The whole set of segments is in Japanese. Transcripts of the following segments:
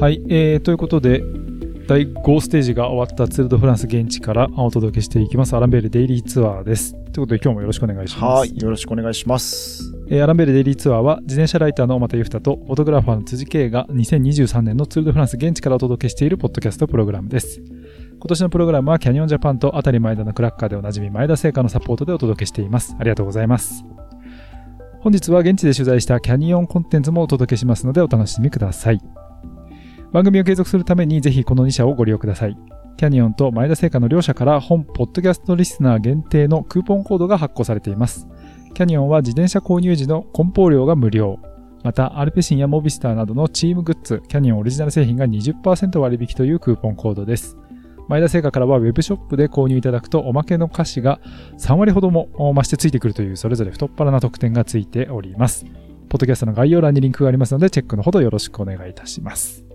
はい、えー、ということで、第5ステージが終わったツール・ド・フランス現地からお届けしていきます、アランベールデイリーツアーです。ということで、今日もよろしくお願いします。はい、よろしくお願いします。えーアランベールデイリーツアーは、自転車ライターの又由太と、フォトグラファーの辻圭が2023年のツール・ド・フランス現地からお届けしているポッドキャストプログラムです。今年のプログラムは、キャニオンジャパンとあたり前田のクラッカーでおなじみ前田製菓のサポートでお届けしています。ありがとうございます。本日は現地で取材したキャニオンコンテンツもお届けしますのでお楽しみください。番組を継続するためにぜひこの2社をご利用ください。キャニオンと前田製菓の両社から本ポッドキャストリスナー限定のクーポンコードが発行されています。キャニオンは自転車購入時の梱包料が無料。また、アルペシンやモビスターなどのチームグッズ、キャニオンオリジナル製品が20%割引というクーポンコードです。前田製菓からはウェブショップで購入いただくとおまけの菓子が3割ほども増してついてくるというそれぞれ太っ腹な特典がついております。ポッドキャストの概要欄にリンクがありますのでチェックのほどよろしくお願いいたします。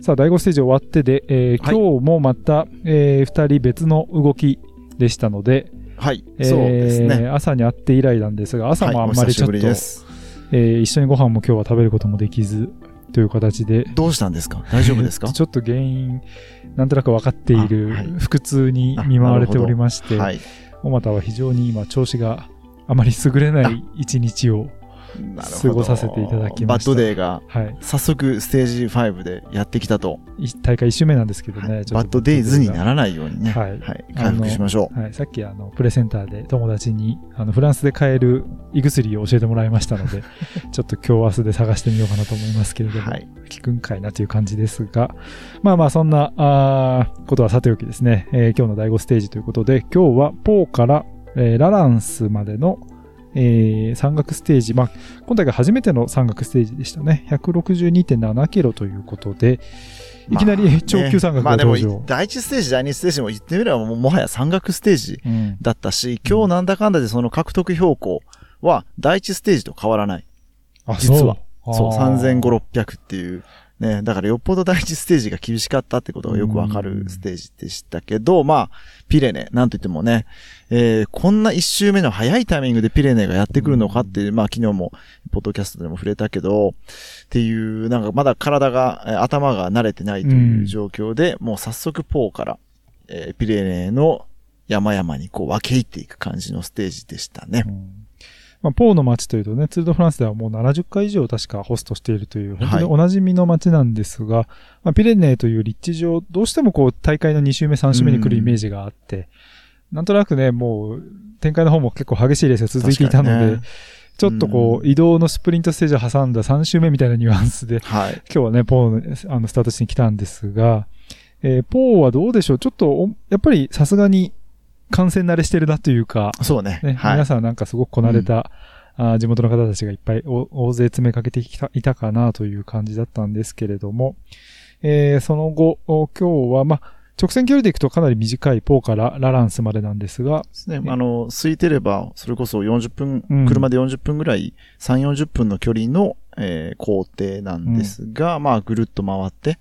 さあ、第5ステージ終わってで、えーはい今日もまた、え2人別の動きでしたので、はい、えーそうですね。朝に会って以来なんですが、朝もあんまりちょっと、はいお久しぶりです。えー一緒にご飯も今日は食べることもできずという形で、どうしたんですか？大丈夫ですか？ちょっと原因、なんとなく分かっているあはい腹痛に見舞われておりまして、はい。小俣は非常に今調子があまり優れない一日を、過ごさせていただきましたバッドデーがはい、早速ステージ5でやってきたと。い大会1周目なんですけどね、はいバッドデイズにならないようにね。ははいい。回復しましょはい、さっきあのプレセンターで友達にあのフランスで買える胃薬を教えてもらいましたので ちょっと今日明日で探してみようかなと思いますけれう。ども、はい。聞くんかいなという感じですがまあまあそんなあーことはさておきですね、えー今日の第5ステージということで今日はポーから、えーラランスまでのえー山岳ステージ、まあ、今大会初めての山岳ステージでしたね。162.7キロということで、いきなり長級山岳まあねまあで。も、第1ステージ、第2ステージも言ってみればもはや山岳ステージうんだったし、今日なんだかんだでその獲得標高は第1ステージと変わらない。あ実は。そうそう、あー3500、600っていう。ね、だからよっぽど第一ステージが厳しかったってことがよくわかるステージでしたけど、まあ、ピレネ、なんといってもね、えーこんな一周目の早いタイミングでピレネがやってくるのかっていう、まあ昨日も、ポッドキャストでも触れたけど、っていう、なんかまだ体が、えー頭が慣れてないという状況で、もう早速ポーから、えーピレネの山々にこう分け入っていく感じのステージでしたね。うんまあ、ポーの街というとね、ツール・ド・フランスではもう70回以上確かホストしているという、本当におなじみの街なんですが、まあ、ピレネーという立地上、どうしてもこう大会の2周目、3周目に来るイメージがあって、なんとなくね、もう展開の方も結構激しいレースが続いていたので、ちょっとこう、移動のスプリントステージを挟んだ3周目みたいなニュアンスで、はい。今日はね、ポーのあのスタート地に来たんですが、えーポーはどうでしょう？ちょっとお、やっぱりさすがに感染慣れしてるなというか、そうね。ね、はい皆。さんなんかすごくこなれた、あー地元の方たちがいっぱいお大勢詰めかけてきたいたかなという感じだったんですけれども、えーその後、お今日は、まあ、直線距離で行くとかなり短いポーからラランスまでなんですが、ですね。あの、空いてれば、それこそ40分、うん車で40分ぐらい、3、40分の距離の、えー工程なんですが、まあ、ぐるっと回って、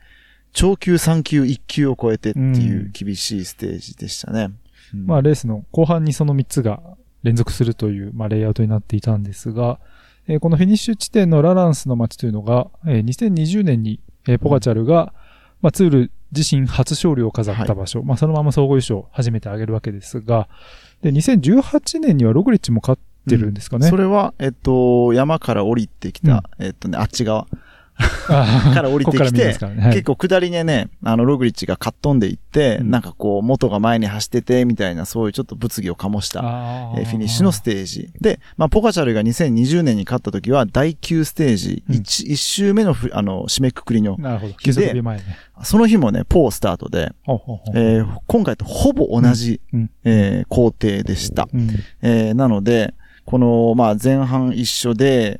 長級、3級、1級を超えてっていう厳しいステージでしたね。うんまあ、レースの後半にその3つが連続するという、まあ、レイアウトになっていたんですが、えーこのフィニッシュ地点のラランスの街というのが、えー2020年に、えーポガチャルが、まあ、ツール自身初勝利を飾った場所、まあ、そのまま総合優勝を初めて挙げるわけですが、で、2018年にはログリッチも勝ってるんですかね。それは、えっと、山から降りてきた、えっとね、あっち側。から降りてきてね。はい。結構下りでね、あの、ログリッチがかっ飛んでいって、うん。なんかこう、元が前に走ってて、みたいな、そういうちょっと物議を醸した、あえーフィニッシュのステージ。で、まあ、ポカチャルが2020年に勝った時は、第9ステージ、うん。1, 周目のふあの、締めくくりの、なるほど。休息日前ね。その日もね、ポースタートで、ほうほうほう。えー今回とほぼ同じ、うん。えー工程でした。うん。えーなので、この、まあ、前半一緒で、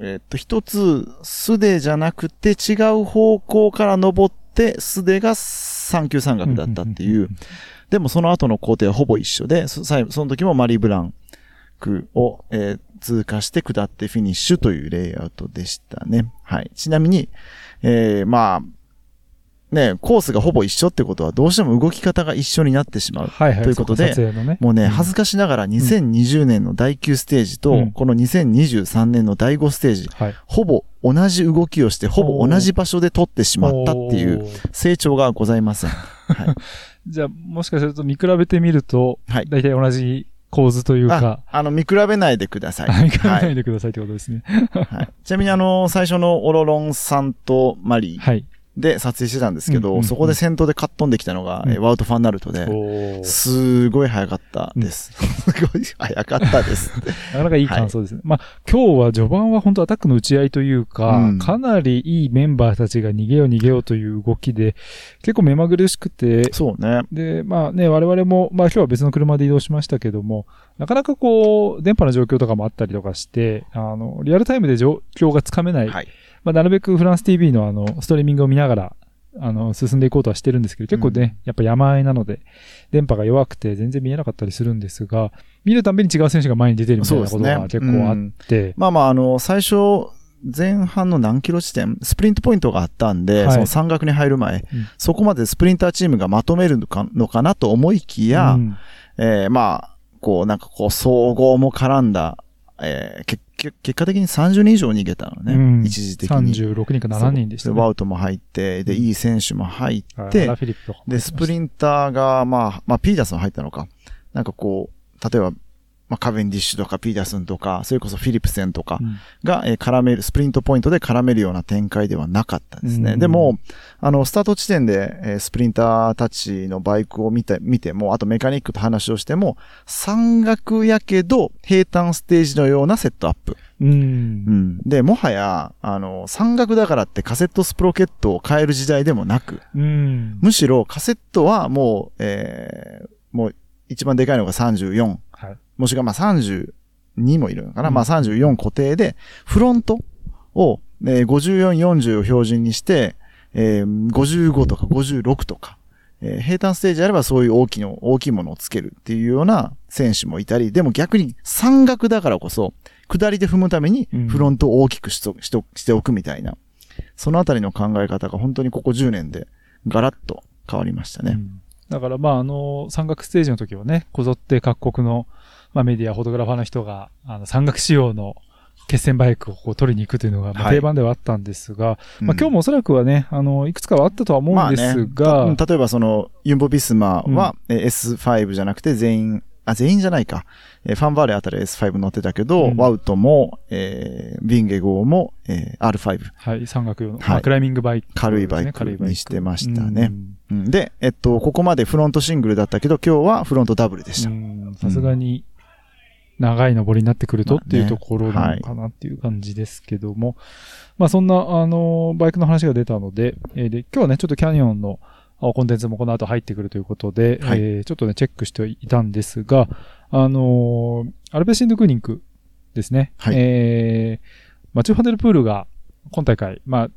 えーっと、一つ、素手じゃなくて違う方向から登って、素手が三級山岳だったっていう。でもその後の工程はほぼ一緒で、その時もマリー・ブランクを、えー通過して下ってフィニッシュというレイアウトでしたね。はい。ちなみに、えーまあ、ね、コースがほぼ一緒ってことは、どうしても動き方が一緒になってしまう。はいはい。ということでね。もうね、ん恥ずかしながら2020年の第9ステージと、うんこの2023年の第5ステージ、はい。ほぼ同じ動きをして、ほぼ同じ場所で撮ってしまったっていう。成長がございません。はい。じゃあ、もしかすると見比べてみると、はい大体同じ構図というあか、、あの、見比べないでください。見比べなはいい。でくださいってことですね。はいちなみにあの、最初のオロロンさんとマリーはい。で撮影してたんですけど、うんうんうんそこで先頭でカットンできたのが、うんえーワウト・ファンナルトで、すごい早かったです。すごい早かったです。なかなかいい感想ですね。まあ、今日は序盤は本当アタックの打ち合いというか、うんかなりいいメンバーたちが逃げよう逃げようという動きで、結構目まぐるしくて、そうね。で、まあね、我々も、まあ今日は別の車で移動しましたけども、なかなかこう、電波の状況とかもあったりとかして、あの、リアルタイムで状況がつかめない。はい。まあなるべくフランス TV のあの、ストリーミングを見ながら、あの、進んでいこうとはしてるんですけど、結構ね、やっぱ山あいなので、電波が弱くて全然見えなかったりするんですが、見るたびに違う選手が前に出てるみたいなことが結構あっねうん。て、まあまあ、あの、最初、前半の何キロ地点、スプリントポイントがあったんで、はい。その山岳に入る前、うん。そこまでスプリンターチームがまとめるのかのかなと思いきや、うん。えーまあ、こう、なんかこう、総合も絡んだ、えー、けけ結果的に30人以上逃げたのね、うん一時的に。36人か7人でしたね。ワウトも入って、で、いい選手も入っはいてで、スプリンターが、まあ、まあ、ピーターソン入ったのか。なんかこう、例えば、まあ、カベンディッシュとかピーターソンとか、それこそフィリプセンとかうんが、えー絡める、スプリントポイントで絡めるような展開ではなかったですね。うんでも、あの、スタート地点で、えースプリンターたちのバイクを見て、見ても、あとメカニックと話をしても、山岳やけど、平坦ステージのようなセットアップ。うんう。ん。で、もはや、あの、山岳だからってカセットスプロケットを変える時代でもなく、うん。むしろカセットはもう、えー、もう一番でかいのが34、はい。もしくはまあ32もいるのかな、うん。まあ34固定で、フロントを、えー54、40を標準にして、えー55とか56とか、えー平坦ステージであればそういう大きいの、大きいものをつけるっていうような選手もいたり、でも逆に山岳だからこそ、下りで踏むためにうん。フロントを大きくしとしておしておくみたいな、そのあたりの考え方が本当にここ10年でガラッと変わりましたね。うん。だからまああの、山岳ステージの時はね、こぞって各国の、まあメディア、フォトグラファーの人が、あの、山岳仕様の決戦バイクをこう取りに行くというのが、定番ではあったんですが、うん。まあ今日もおそらくはね、あの、いくつかはあったとは思うんですが、まあね、た例えばその、ユンボビスマは、えー S5 じゃなくて全員、あ、全員じゃないか。えーファンバーレーあたりは S5 乗ってたけど、うん。ワウトも、えー、ビンゲゴーも、えー R5。はい、山岳用の、はい。まあクライミングバイク、軽いバイク軽いにしてましたね。うん。うん。で、えっと、ここまでフロントシングルだったけど、今日はフロントダブルでした。うん。さすがに、長い登りになってくるとっていうところなのかなっていう感じですけども、まあそんな、あの、バイクの話が出たので、えーで、今日はね、ちょっとキャニオンのあコンテンツもこの後入ってくるということで、はい。えーちょっとね、チェックしていたんですが、あのーアルペシンドクーニンクですね。はい。えーマチュー・ファンデルプールが今大会、まあ、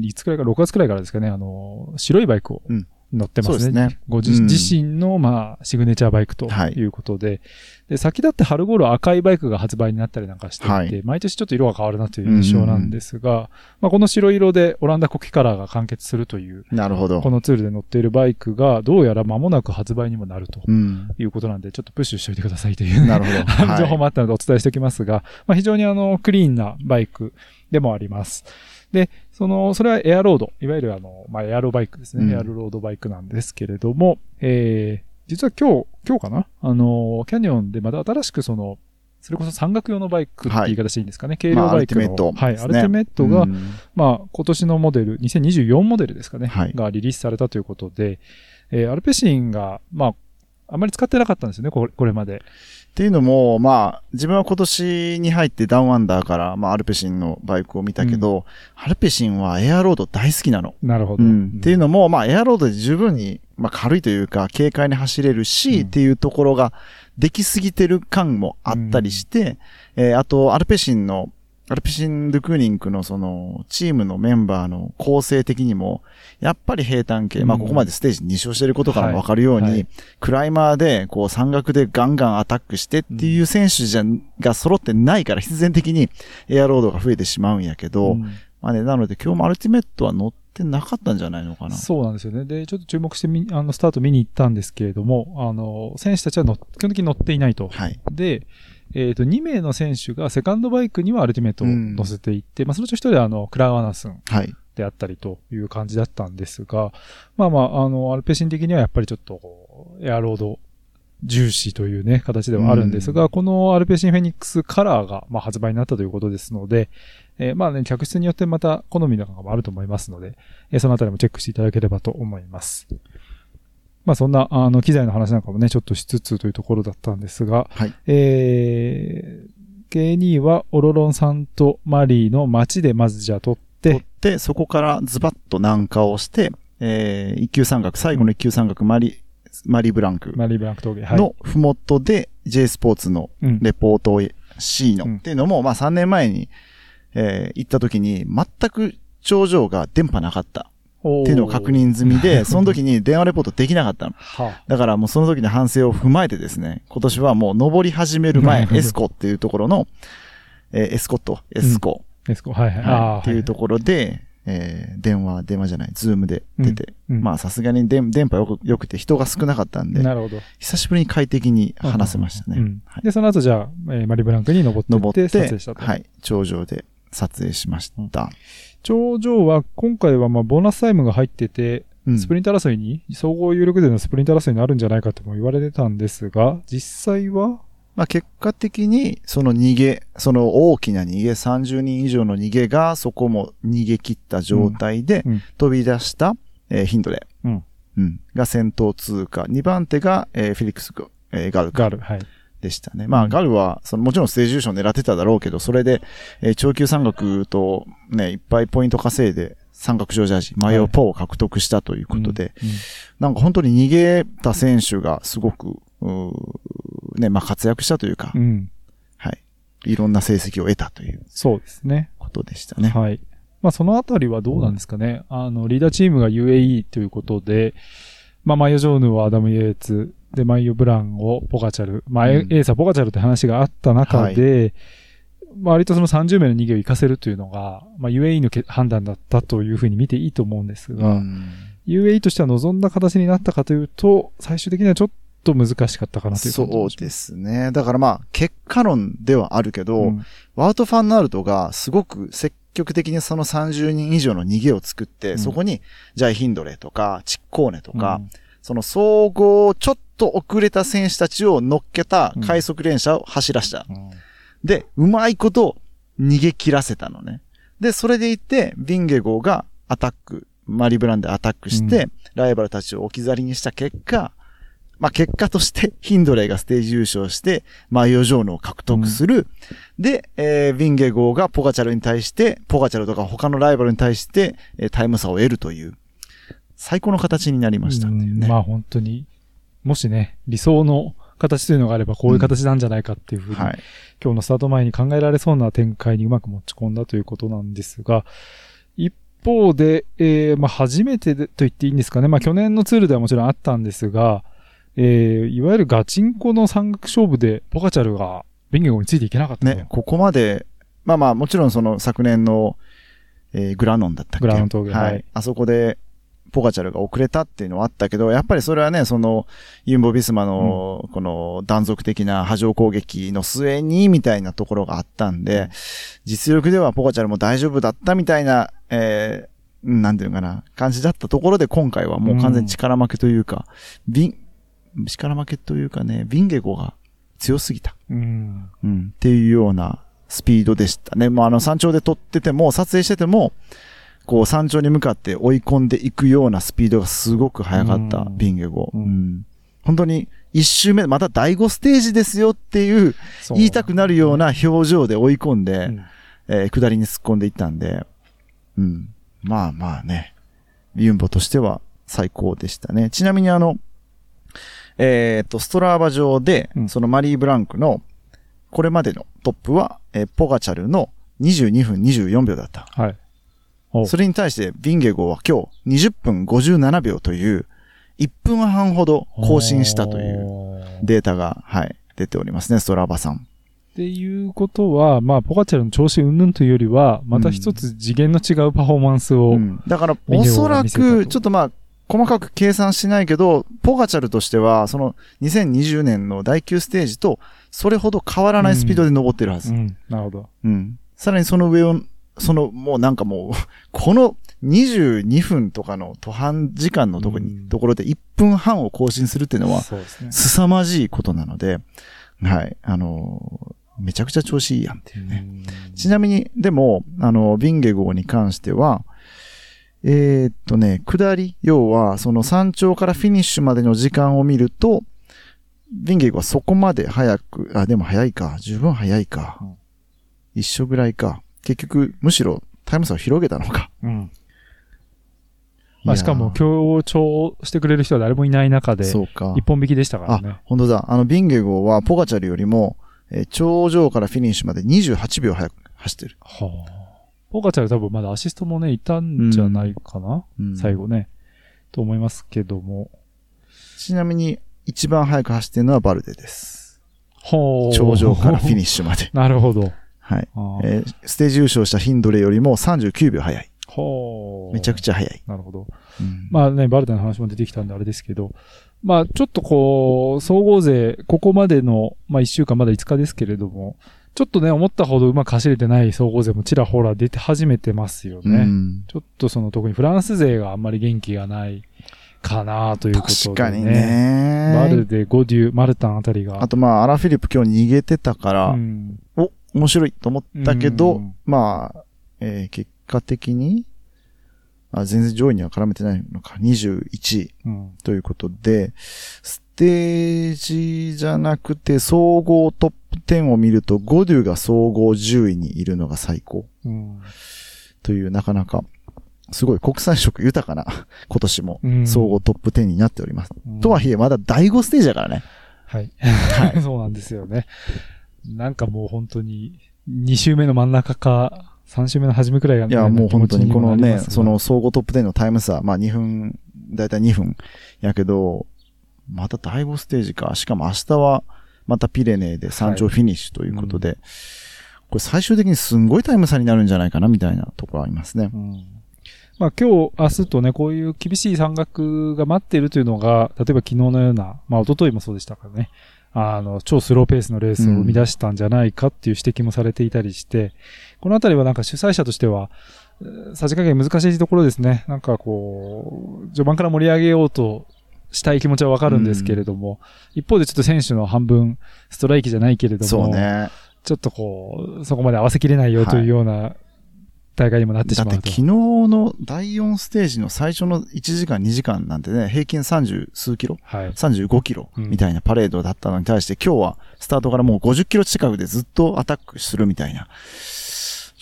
いつくらいか、6月くらいからですかね、あのー白いバイクをうん乗ってますね。そうですねご自,、身の、まあ、シグネチャーバイクとはいいうことで、で、先立って春頃赤いバイクが発売になったりなんかしていて、はい毎年ちょっと色が変わるなという印象なんですが、まあ、この白色でオランダ国旗カラーが完結するという、なるほどこ。のツールで乗っているバイクがどうやら間もなく発売にもなるとうん。いうことなんで、ちょっとプッシュしておいてくださいというね、なるほど。はい 情報もあったのでお伝えしておきますが、まあ、非常にあの、クリーンなバイクでもあります。で、その、それはエアロード、いわゆるあの、まあ、エアロバイクですね。うん。エアロードバイクなんですけれども、えー、実は今日、今日かな？あの、キャニオンでまた新しくその、それこそ山岳用のバイクって言い方していいんですかね？軽量バイクの、まあアルティメットはい、アルティメットが、うん。まあ、今年のモデル、2024モデルですかね、はい。がリリースされたということで、えーアルペシンが、まあ、あまり使ってなかったんですよね、これこれまで。っていうのも、まあ、自分は今年に入ってダウンアンダーから、まあ、アルペシンのバイクを見たけど、アルペシンはエアロード大好きなの。なるほど。うん。っていうのも、まあ、エアロードで十分に、まあ、軽いというか、軽快に走れるし、うんっていうところが、できすぎてる感もあったりして、えーあと、アルペシンの、アルペシン・ドゥクーニンクのその、チームのメンバーの構成的にも、やっぱり平坦系、まあ、うんここまでステージ2勝してることからもわかるように、はいはいクライマーで、こう、山岳でガンガンアタックしてっていう選手じゃ、が揃ってないから、必然的にエアロードが増えてしまうんやけど、うんまあね、なので今日もアルティメットは乗ってなかったんじゃないのかな。そうなんですよね。で、ちょっと注目してみ、あの、スタート見に行ったんですけれども、あの、選手たちはの基本的に乗っていないと。はい。で、えっ、と、2名の選手がセカンドバイクにはアルティメットを乗せていって、まあ、そのうち一人はあの、クラウアナスンはい。であったりという感じだったんですが、まあまあ、あの、アルペシン的にはやっぱりちょっとこう、エアロード重視というね、形ではあるんですが、このアルペシンフェニックスカラーが、まあ、発売になったということですので、えーまあね、客室によってまた好みとかもあると思いますので、えーそのあたりもチェックしていただければと思います。まあそんな、あの、機材の話なんかもね、ちょっとしつつというところだったんですが、はい。えー、K2 はオロロンさんとマリーの街でまずじゃあ撮って取っ、て、そこからズバッと南下をして、えー、一級山岳、最後の一級山岳マリ、マリブランクマリーブランク峠、はい。のふもとで J スポーツのうん、レポートを C の、うんっていうのも、まあ3年前に、えー行った時に全く頂上が電波なかったっっていうのを確認済みで、その時に電話レポートできなかったの。はだからもうその時の反省を踏まえてですね、今年はもう登り始める前エスコっていうところの、えーエスコット、エスコ、あ、エスコ、はいはい。はい。っていうところで、えー電話、電話じゃない、ズームで出て、うん。うんまあさすがに電電波よく良くて人が少なかったんで、なるほど。久しぶりに快適に話せましたね。うん。はい。で、その後じゃあ、えーマリーブランクに登って登って、撮影したと。はい、頂上で撮影しました。頂上は、今回はまあボーナスタイムが入ってて、うん。スプリント争いに、総合有力でのスプリント争いになるんじゃないかとも言われてたんですが、実際は、まあ結果的に、その逃げ、その大きな逃げ、30人以上の逃げが、そこも逃げ切った状態で飛び出した、えーヒンドレ、うん。うん。が先頭通過。2番手が、えーフィリックス、えーガルカ。ガル、はい。でしたね。まあ、ガルは、その、もちろんステージ優勝狙ってただろうけど、それで、えー長級山岳と、ね、いっぱいポイント稼いで、三角上ジャージ、マヨポを獲得したということで、うん、なんか本当に逃げた選手がすごく、ね、まあ活躍したというか、うんうんはい。いろんな成績を得たというそうですね。ことでしたね。はい。まあ、そのあたりはどうなんですかね。あの、リーダーチームが UAE ということで、まあ、マイオ・ジョーヌはアダム・イエーツ、で、マイオ・ブランをポガチャル、まあ、エーサ・ポガチャルって話があった中で、まあ割とその30名の逃げを活かせるというのが、まあ、UAE のけ判断だったというふうに見ていいと思うんですが、うん。UAE としては望んだ形になったかというと、最終的にはちょっと難しかったかなというそうですね。だからまあ、結果論ではあるけど、うん。ワウト・ファンナルトがすごく積極的にその30人以上の逃げを作って、うん。そこに、ジャイ・ヒンドレとか、チッコーネとか、その総合ちょっと遅れた選手たちを乗っけた快速連射を走らした。うんで、うまいこと逃げ切らせたのね。で、それでいって、ビンゲゴーがアタック、マリブランでアタックして、ライバルたちを置き去りにした結果、まあ結果として、ヒンドレイがステージ優勝して、マイオジョーヌを獲得する。で、えー、ビンゲゴーがポガチャルに対して、ポガチャルとか他のライバルに対して、えータイム差を得るという、最高の形になりましたね。うんまあ本当に、もしね、理想の形というのがあればこういう形なんじゃないかっていうふうに、はい。今日のスタート前に考えられそうな展開にうまく持ち込んだということなんですが、一方で、えーまあ初めてでと言っていいんですかね。まあ去年のツールではもちろんあったんですが、えーいわゆるガチンコの山岳勝負でポカチャルがビンゲゴについていけなかったとね、ここまで、まあまあ、もちろんその昨年の、えーグラノンだったっけ？グラノン峠はい。はいあそこで、ポガチャルが遅れたっていうのはあったけど、やっぱりそれはね、その、ユンボビスマの、この断続的な波状攻撃の末に、みたいなところがあったんで、実力ではポガチャルも大丈夫だったみたいな、えーうんなんていうのかな、感じだったところで今回はもう完全に力負けというか、ビン、力負けというかね、ビンゲゴが強すぎた。うん。うん、っていうようなスピードでしたね。もうあの山頂で撮ってても、撮影してても、こう山頂に向かって追い込んでいくようなスピードがすごく速かった、うんビンゲゴ。ううんん本当に一周目、また第5ステージですよっていう、言いたくなるような表情で追い込んで、うんえー下りに突っ込んでいったんで、うん。まあまあね、ユンボとしては最高でしたね。ちなみにあの、えっ、と、ストラーバ上で、うんそのマリー・ブランクの、これまでのトップは、えーポガチャルの22分24秒だった。はい。おそれに対して、ビンゲゴーは今日20分57秒という、1分半ほど更新したといううデータが、はい、出ておりますね、ストラーバさん。っていうことは、まあ、ポカチャルの調子云々というよりは、また一つ次元の違うパフォーマンスを、うんだから、おそらく、ちょっとまあ、細かく計算しないけど、ポガチャルとしては、その2020年の第9ステージと、それほど変わらないスピードで登ってるはず。うん、なるほど。うん。さらにその上を、その、もうなんかもう、この22分とかの途半時間のとこに、うんところで1分半を更新するっていうのは。凄まじいことなので、はい。あの、めちゃくちゃ調子いいやんっていうね。ちなみに、でも、あの、ビンゲ号に関しては、えーっとね、下り、要は、その山頂からフィニッシュまでの時間を見ると、ビンゲ号はそこまで早く、あ、でも早いか。十分早いか。うん一緒ぐらいか。結局、むしろタイム差を広げたのか。うん。まあ、しかも、協調してくれる人は誰もいない中で、そうか一。本引きでしたからね。本当だ。あの、ビンゲ号はポガチャルよりも、えー頂上からフィニッシュまで28秒早く走ってる。はあ。ポカチャル多分まだアシストもね、いたんじゃないかな、うん最後ね。と思いますけども。ちなみに、一番早く走ってるのはバルデです。ほう。頂上からフィニッシュまで。なるほど。はい。えーステージ優勝したヒンドレよりも39秒早い。ほう。めちゃくちゃ早い。なるほど。うんまあね、バルテの話も出てきたんであれですけど、まあちょっとこう、総合勢、ここまでの、まあ1週間まだ5日ですけれども、ちょっとね、思ったほどうまく走れてない総合勢もちらほら出て始めてますよね。うんちょっとその特にフランス勢があんまり元気がないかなということで、ね。確かにね。バルデ、ゴデュ、マルタンあたりが。あとまあ、アラ・フィリップ今日逃げてたから、うん、お、面白いと思ったけど、うんまあ、えー結果的に、あ全然上位には絡めてないのか。21位うん。ということで、ステージじゃなくて総合トップ10を見ると、ゴデュが総合10位にいるのが最高うん。という、なかなか、すごい国際色豊かな今年もうん総合トップ10になっております。うんとはいえ、まだ第5ステージだからね。はい。は そうなんですよね。なんかもう本当に、2週目の真ん中か、3週目の初めくらいがいや、もう本当にこのね、その総合トップ10のタイム差、まあ2分、だいたい2分やけど、また第5ステージか。しかも明日はまたピレネーで山頂フィニッシュということで、これ最終的にすんごいタイム差になるんじゃないかなみたいなところありますね。うん。まあ今日、明日とね、こういう厳しい山岳が待っているというのが、例えば昨日のような、まあ一昨日もそうでしたからね、あの、超スローペースのレースを生み出したんじゃないかっていう指摘もされていたりして、このあたりはなんか主催者としては、さじ加減難しいところですね。なんかこう、序盤から盛り上げようとしたい気持ちはわかるんですけれども、一方でちょっと選手の半分ストライキじゃないけれども、そうね。ちょっとこう、そこまで合わせきれないよというような会にもなってしまうと。だって昨日の第4ステージの最初の1時間2時間なんてね、平均30数キロ？はい。35キロうんみたいなパレードだったのに対して、今日はスタートからもう50キロ近くでずっとアタックするみたいな。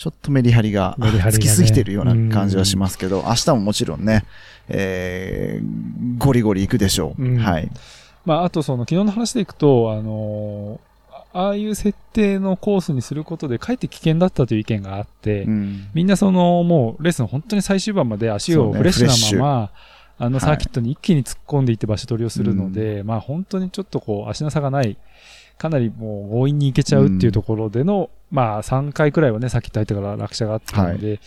ちょっとメリハリがつきすぎてるような感じはしますけど、明日ももちろんね、えー、ゴリゴリ行くでしょう。うんはい。まあ、あとその昨日の話でいくと、あのーああいう設定のコースにすることで、かえって危険だったという意見があって、うん。みんなその、もうレースの本当に最終盤まで足をフレッシュュなまま、あのはい。サーキットに一気に突っ込んでいって場所取りをするので、まあ本当にちょっとこう足の差がない、かなりもう強引にいけちゃうっていうところでの、まあ3回くらいはね、さっき言ったから落車があったので、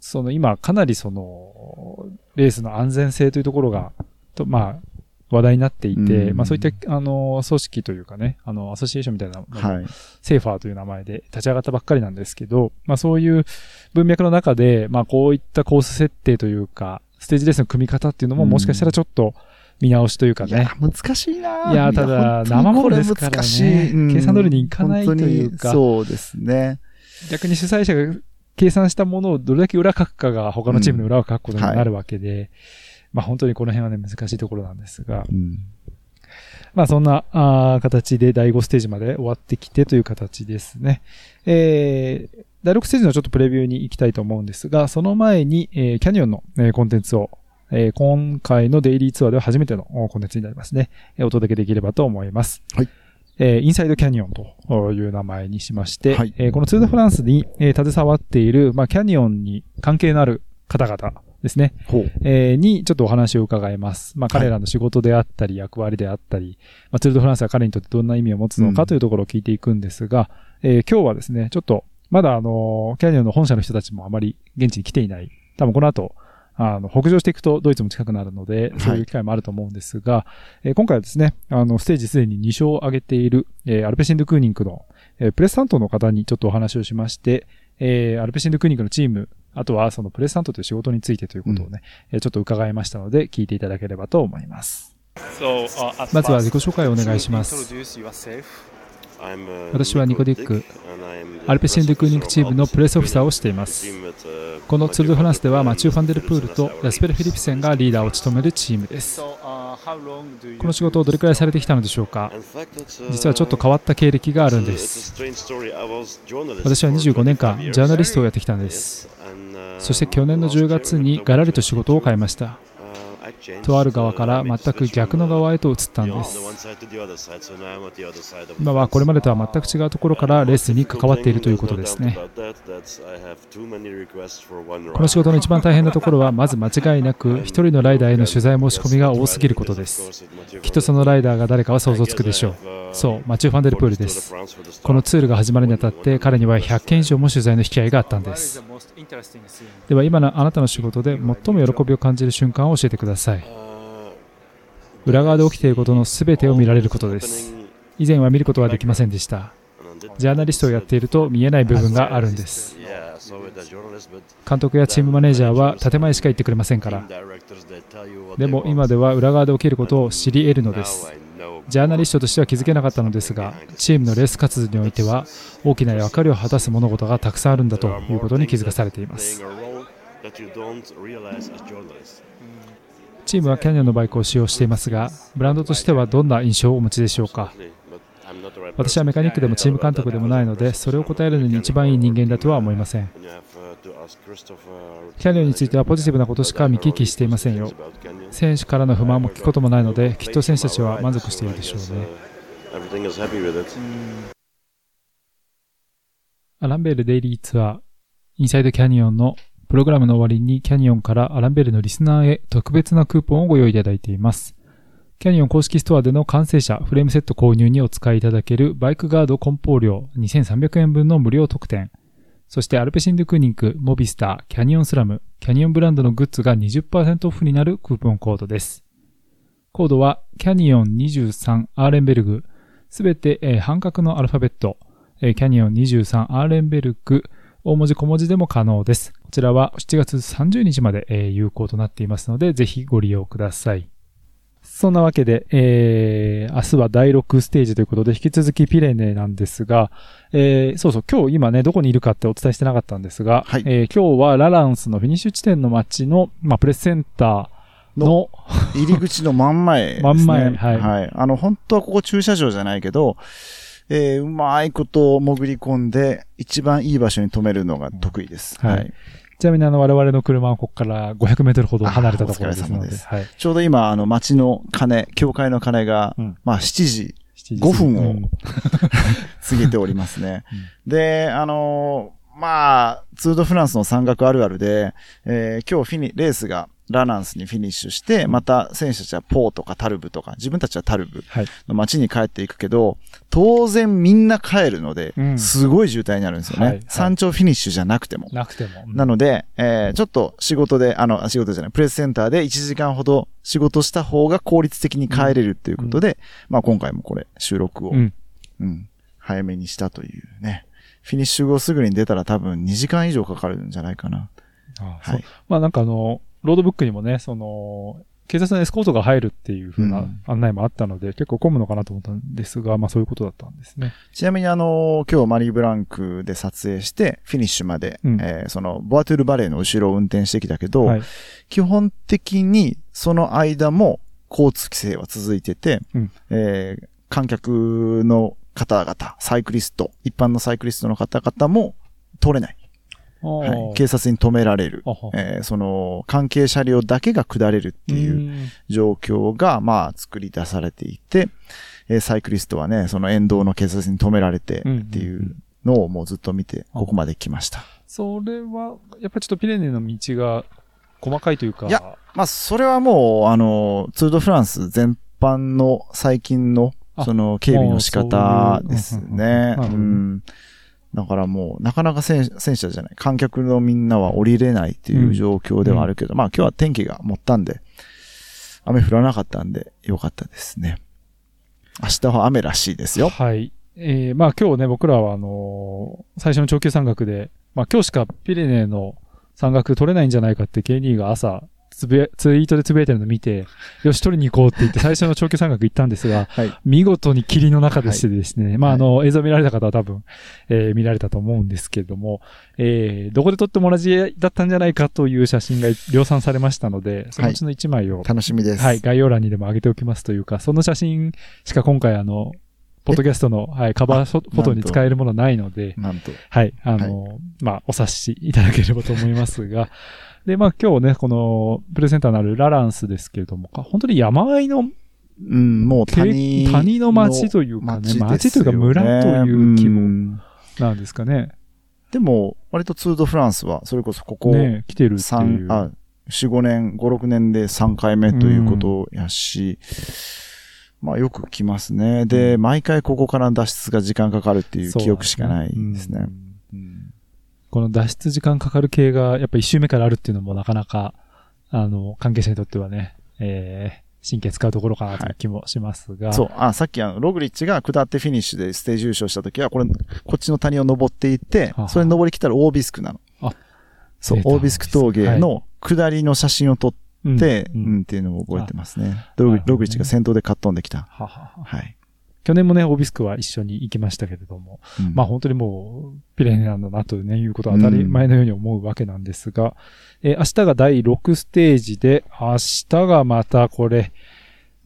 その今かなりその、レースの安全性というところが、とまあ、話題になっていて、うん。まあそういった、あの、組織というかね、あの、アソシエーションみたいなはい。セーファーという名前で立ち上がったばっかりなんですけど、まあそういう文脈の中で、まあこういったコース設定というか、ステージレースの組み方っていうのももしかしたらちょっと見直しというかね。いや、。難しいな。いやただ生ものですからね。難しい。うん。計算通りにいかないというか。そうですね。逆に主催者が計算したものをどれだけ裏書くかが他のチームの裏を書くことになるわけで、まあ本当にこの辺はね難しいところなんですが、うんまあそんなあー形で第5ステージまで終わってきてという形ですね。えー、第6ステージのちょっとプレビューに行きたいと思うんですが、その前に、えーキャニオンの、えーコンテンツを、えー今回のデイリーツアーでは初めてのおコンテンツになりますね。えーお届けできればと思います。はい。えーインサイドキャニオンという名前にしまして、はいえーこのツールドフランスに、えー携わっている、まあ、キャニオンに関係のある方々ですね。えーにちょっとお話を伺います。まあ彼らの仕事であったり、役割であったり、まあツール・ド・フランスが彼にとってどんな意味を持つのかうんというところを聞いていくんですが、えー今日はですね、ちょっと、まだあの、キャニオンの本社の人たちもあまり現地に来ていない。多分この後、あの、北上していくとドイツも近くなるので、そういう機会もあると思うんですが、えー今回はですね、あの、ステージすでに2勝を挙げている、えーアルペシンド・クーニンクの、えープレス担当の方にちょっとお話をしまして、えーアルペシンド・クーニンクのチーム、あとはそのプレス担当という仕事についてということをね、えーちょっと伺いましたので、聞いていただければと思います。まずは自己紹介をお願いします。私はニコディック、アルペシンド・クーニングチームのプレスオフィサーをしています。このツール・ド・フランスではマチュー・ファンデルプールとヤスペル・フィリプセンがリーダーを務めるチームです。この仕事をどれくらいされてきたのでしょうか？実はちょっと変わった経歴があるんです。私は25年間ジャーナリストをやってきたんです。そして去年の10月にがらりと仕事を変えました。とある側から全く逆の側へと移ったんです。今はこれまでとは全く違うところからレースに関わっているということですね。この仕事の一番大変なところは、まず間違いなく、一人のライダーへの取材申し込みが多すぎることです。きっとそのライダーが誰かは想像つくでしょう。そう、マチュー・ファンデルプールです。このツールが始まるにあたって、彼には100件以上も取材の引き合いがあったんです。では、今のあなたの仕事で最も喜びを感じる瞬間を教えてください。裏側で起きていることの全てを見られることです。以前は見ることはできませんでした。ジャーナリストをやっていると見えない部分があるんです。監督やチームマネージャーは建前しか言ってくれませんから。でも今では裏側で起きることを知り得るのです。ジャーナリストとしては気づけなかったのですが、チームのレース活動においては大きな役割を果たす物事がたくさんあるんだということに気づかされています。チームはキャニオンのバイクを使用していますが、ブランドとしてはどんな印象をお持ちでしょうか？私はメカニックでもチーム監督でもないので、それを答えるのに一番いい人間だとは思いません。キャニオンについてはポジティブなことしか見聞きしていませんよ。選手からの不満も聞くこともないので、きっと選手たちは満足しているでしょうね。アランベールデイリーツアー、インサイドキャニオンのプログラムの終わりにキャニオンからアランベルのリスナーへ特別なクーポンをご用意いただいています。キャニオン公式ストアでの完成車フレームセット購入にお使いいただけるバイクガード梱包料2300円分の無料特典。そしてアルペシンドゥクーニンク、モビスター、キャニオンスラム、キャニオンブランドのグッズが20%オフになるクーポンコードです。コードはキャニオン23アーレンベルグ、すべて、半角のアルファベット、キャニオン23アーレンベルグ、大文字小文字でも可能です。こちらは7月30日まで、えー有効となっていますので、ぜひご利用ください。そんなわけで、えー、明日は第6ステージということで、引き続きピレネなんですが、えー、そうそう、今日今ね、どこにいるかってお伝えしてなかったんですが、はいえー今日はラランスのフィニッシュ地点の街の、まあ、プレスセンターの、入り口の真ん前ですね。真ん前はいあの、本当はここ駐車場じゃないけど、えーうまいこと潜り込んで、一番いい場所に止めるのが得意です。はいはい。ちなみにあの、我々の車はここから500メートルほど離れたところですので、あお疲れ様ですはい。ちょうど今、あの、街の鐘、教会の鐘が、うんまあ、7時7時5分をうん 過ぎておりますね。で、あのーまあ、ツールドフランスの山岳あるあるで、えー今日フィニ、レースがラナンスにフィニッシュして、また選手たちはポーとかタルブとか、自分たちはタルブはい。の街に帰っていくけど、当然みんな帰るのでう、んすごい渋滞になるんですよね。はいはい山頂フィニッシュじゃなくても。なくても。うんなので、えーちょっと仕事で、あの、仕事じゃない、プレスセンターで1時間ほど仕事した方が効率的に帰れるっていうことで、まあ今回もこれ収録を、ううん、ん。早めにしたというね。フィニッシュ後すぐに出たら多分2時間以上かかるんじゃないかな。あはいまあなんかあの、ロードブックにもね、その、警察のエスコートが入るっていう風うなん案内もあったので、結構混むのかなと思ったんですが、まあそういうことだったんですね。ちなみにあの、今日マリーブランクで撮影して、フィニッシュまで、うんえーその、ボアトゥールバレーの後ろを運転してきたけど、はい。基本的にその間も交通規制は続いてて、うんえー観客の方々、サイクリスト、一般のサイクリストの方々も通れない。はい、警察に止められる。えーその、関係車両だけが下れるっていううん状況が、まあ、作り出されていて、えーサイクリストはね、その沿道の警察に止められてうんっていうのをもうずっと見て、ここまで来ました。それは、やっぱりちょっとピレネの道が、細かいというか。いやまあ、それはもう、あの、ツールドフランス全般の最近の、あその、警備の仕方ですね。うんだからもう、なかなか選選手じゃない、観客のみんなは降りれないっていう状況ではあるけど、まあ今日は天気が持ったんで、雨降らなかったんで、よかったですね。明日は雨らしいですよ。はい。えー、まあ今日ね、僕らはあのー最初の長級山岳で、まあ今日しかピレネーの山岳取れないんじゃないかって K2 が朝、つぶや、ツイートでつぶやいてるのを見て、よし、取りに行こうって言って最初の長級山岳行ったんですが、はい。見事に霧の中でしてですね、まああの、映像見られた方は多分、えー見られたと思うんですけれども、えーどこで撮っても同じだったんじゃないかという写真が量産されましたので、そのうちの1枚を、楽しみです。はい、概要欄にでも上げておきますというか、その写真しか今回あの、ポッドキャストの、はい、カバーフォトに使えるものないので、なんと。はい、あの、まあ、お察しいただければと思いますが、で、まあ今日ね、このプレゼンターのあるラランスですけれども、本当に山あいのうん、もう谷の。谷の町というかね町というか村という規模んなんですかね。でも、割とツールドフランスは、それこそここ、ね、来てるってい三う。あ、4、5年、5、6年で3回目ということやし、まあよく来ますね。で、うん毎回ここからの脱出が時間かかるっていう記憶しかないですね。この脱出時間かかる系が、やっぱ一周目からあるっていうのもなかなか、あの、関係者にとってはね、えー、神経使うところかなという気もしますが。そう、あ、さっきあの、ログリッチが下ってフィニッシュでステージ優勝した時は、これ、こっちの谷を登っていってはは、それに登りきたらオービスクなの。あそうオービスク峠の下りの写真を撮うんって、ううんん、っていうのを覚えてますね。ログログチが先頭でかっ飛んできた。ははははい。去年もね、オビスクは一緒に行きましたけれども、うんまあ本当にもう、ピレネなんだなとね、いうことは当たり前のように思うわけなんですが、えー明日が第6ステージで、明日がまたこれ、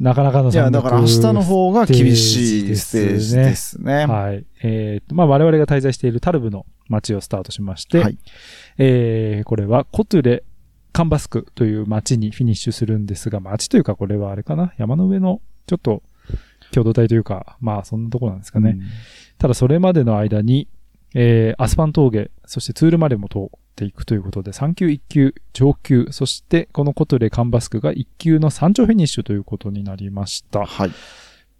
なかなかのいや、だから明日の方が厳しいステージですね。はい。えーと、まあ我々が滞在しているタルブの街をスタートしまして、はい。えーこれはコトゥレ、カンバスクという街にフィニッシュするんですが、街というかこれはあれかな？山の上の、ちょっと、共同体というか、まあそんなところなんですかね。ただそれまでの間に、えーアスパン峠、そしてツールまでも通っていくということで、3級、1級、上級、そしてこのコトレカンバスクが1級の山頂フィニッシュということになりました。はい。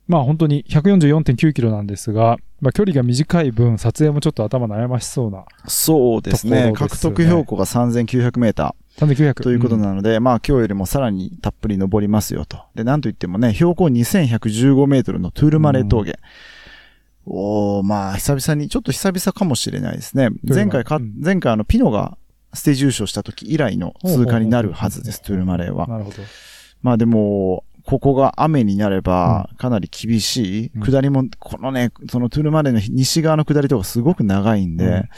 まあ本当に144.9キロなんですが、まあ距離が短い分、撮影もちょっと頭悩ましそうな、そうですね。獲得標高が3900メータ3900。ーということなので、まあ今日よりもさらにたっぷり登りますよと。で、なんといってもね、標高2115メートルのトゥールマレー峠。おー、まあ久々に、ちょっと久々かもしれないですね。前回か、うん前回あの、ピノがステージ優勝した時以来の通過になるはずです、トゥールマレーは。なるほど。まあでも、ここが雨になれば、かなり厳しい。うん下りも、このね、そのトゥールマレーの西側の下りとかすごく長いんで、うん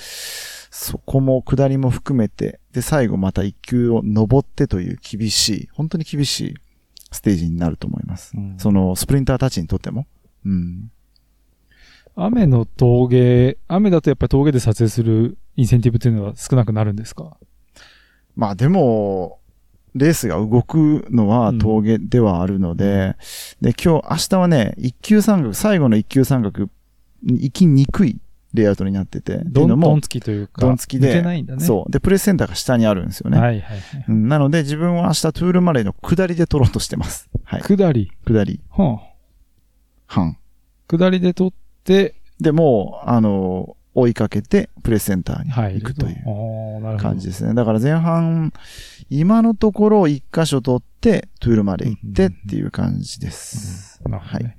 そこも下りも含めて、で、最後また一級を登ってという厳しい、本当に厳しいステージになると思います。うんその、スプリンターたちにとっても。うん。雨の峠、雨だとやっぱり峠で撮影するインセンティブっていうのは少なくなるんですか？まあでも、レースが動くのは峠ではあるので、で、今日、明日はね、一級三角、最後の一級三角、行きにくいレイアウトになってて、どんどん、つきというか、どんつきで抜けないんだね。そう。で、プレスセンターが下にあるんですよね。はいはいはい。うんなので、自分は明日トゥールマレーの下りで取ろうとしてます。はい。下り？下り、はあ、半。下りで取って、で、もう、あの、追いかけて、プレスセンターに行くという。感じですね。だから前半、今のところ一箇所取って、トゥールマレー行ってっていう感じです。なるほどね。はい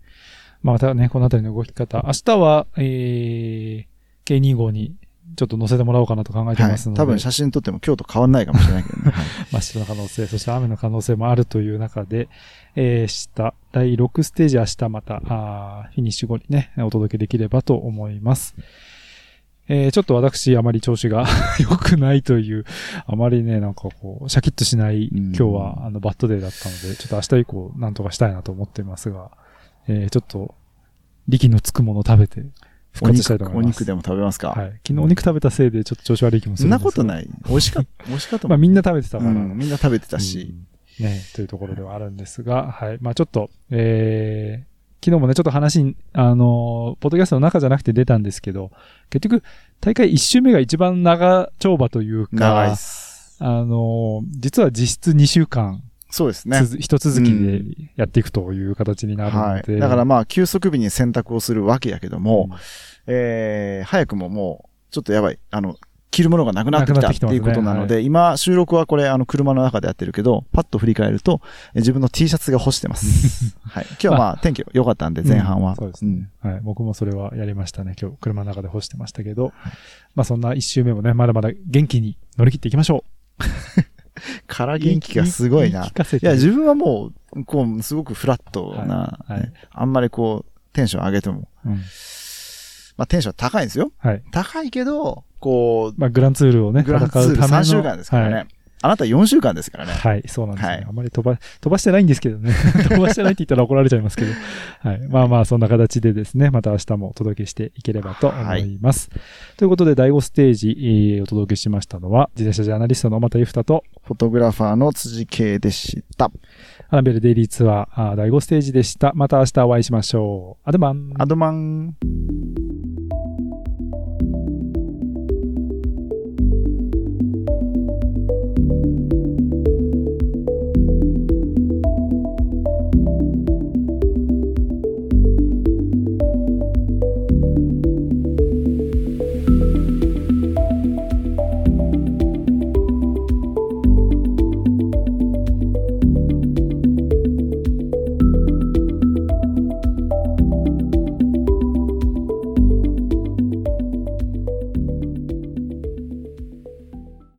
まあ、またね、このあたりの動き方。明日は、えー、K2 号にちょっと載せてもらおうかなと考えてはいますの。で。多分写真撮っても今日と変わんないかもしれないけどね。はいまあ、湿の可能性、そして雨の可能性もあるという中で、えー、下、第6ステージ明日また、あーフィニッシュ後にね、お届けできればと思います。えー、ちょっと私、あまり調子が 良くないという、あまりね、なんかこう、シャキッとしない、うん今日は、あの、バッドデーだったので、ちょっと明日以降、なんとかしたいなと思っていますが、えー、ちょっと、力のつくものを食べて、復お活したいと肉、思います。お肉でも食べますか？はい。昨日お肉食べたせいで、ちょっと調子悪い気もすそんなるんですい。ことない。美味しかった、美味しかったまあ。みんな食べてたから、うんみんな食べてたし。うんね、というところではあるんですが、はい。まあちょっと、えー、昨日もね、ちょっと話に、あのー、ポッドキャストの中じゃなくて出たんですけど、結局、大会1周目が一番長丁場というか。あの、実は実質2週間、そうですね。一続きでやっていくという形になるので。はい。だからまあ、休息日に選択をするわけやけども、うんえー、早くももう、ちょっとやばい。あの、着るものがなくなってきたっていうことなので、今、収録はこれ、あの、車の中でやってるけど、パッと振り返ると、え自分の T シャツが干してます。はい。今日はまあ、天気良かったんで、前半は。うんそうですね、はい。僕もそれはやりましたね。今日車の中で干してましたけど、まあそんな一周目もね、まだまだ元気に乗り切っていきましょう。から元気がすごいな。いや、自分はもう、こう、すごくフラットな、はいはいねあんまりこう、テンション上げても、うんまあテンション高いんですよ。はい。高いけど、こまあグランツールをね、う、グランツール戦うための3週間ですからね。はいあなた4週間ですからね。はい、そうなんですね。はいあんまり飛ば、飛ばしてないんですけどね。飛ばしてないって言ったら怒られちゃいますけど。はい。まあまあ、そんな形でですね、また明日もお届けしていければと思います。ということで、第5ステージ、えーお届けしましたのは、自転車ジャーナリストの又ゆふたと、フォトグラファーの辻圭でした。アナベルデイリーツアー第5ステージでした。また明日お会いしましょう。アドマン。アドマン。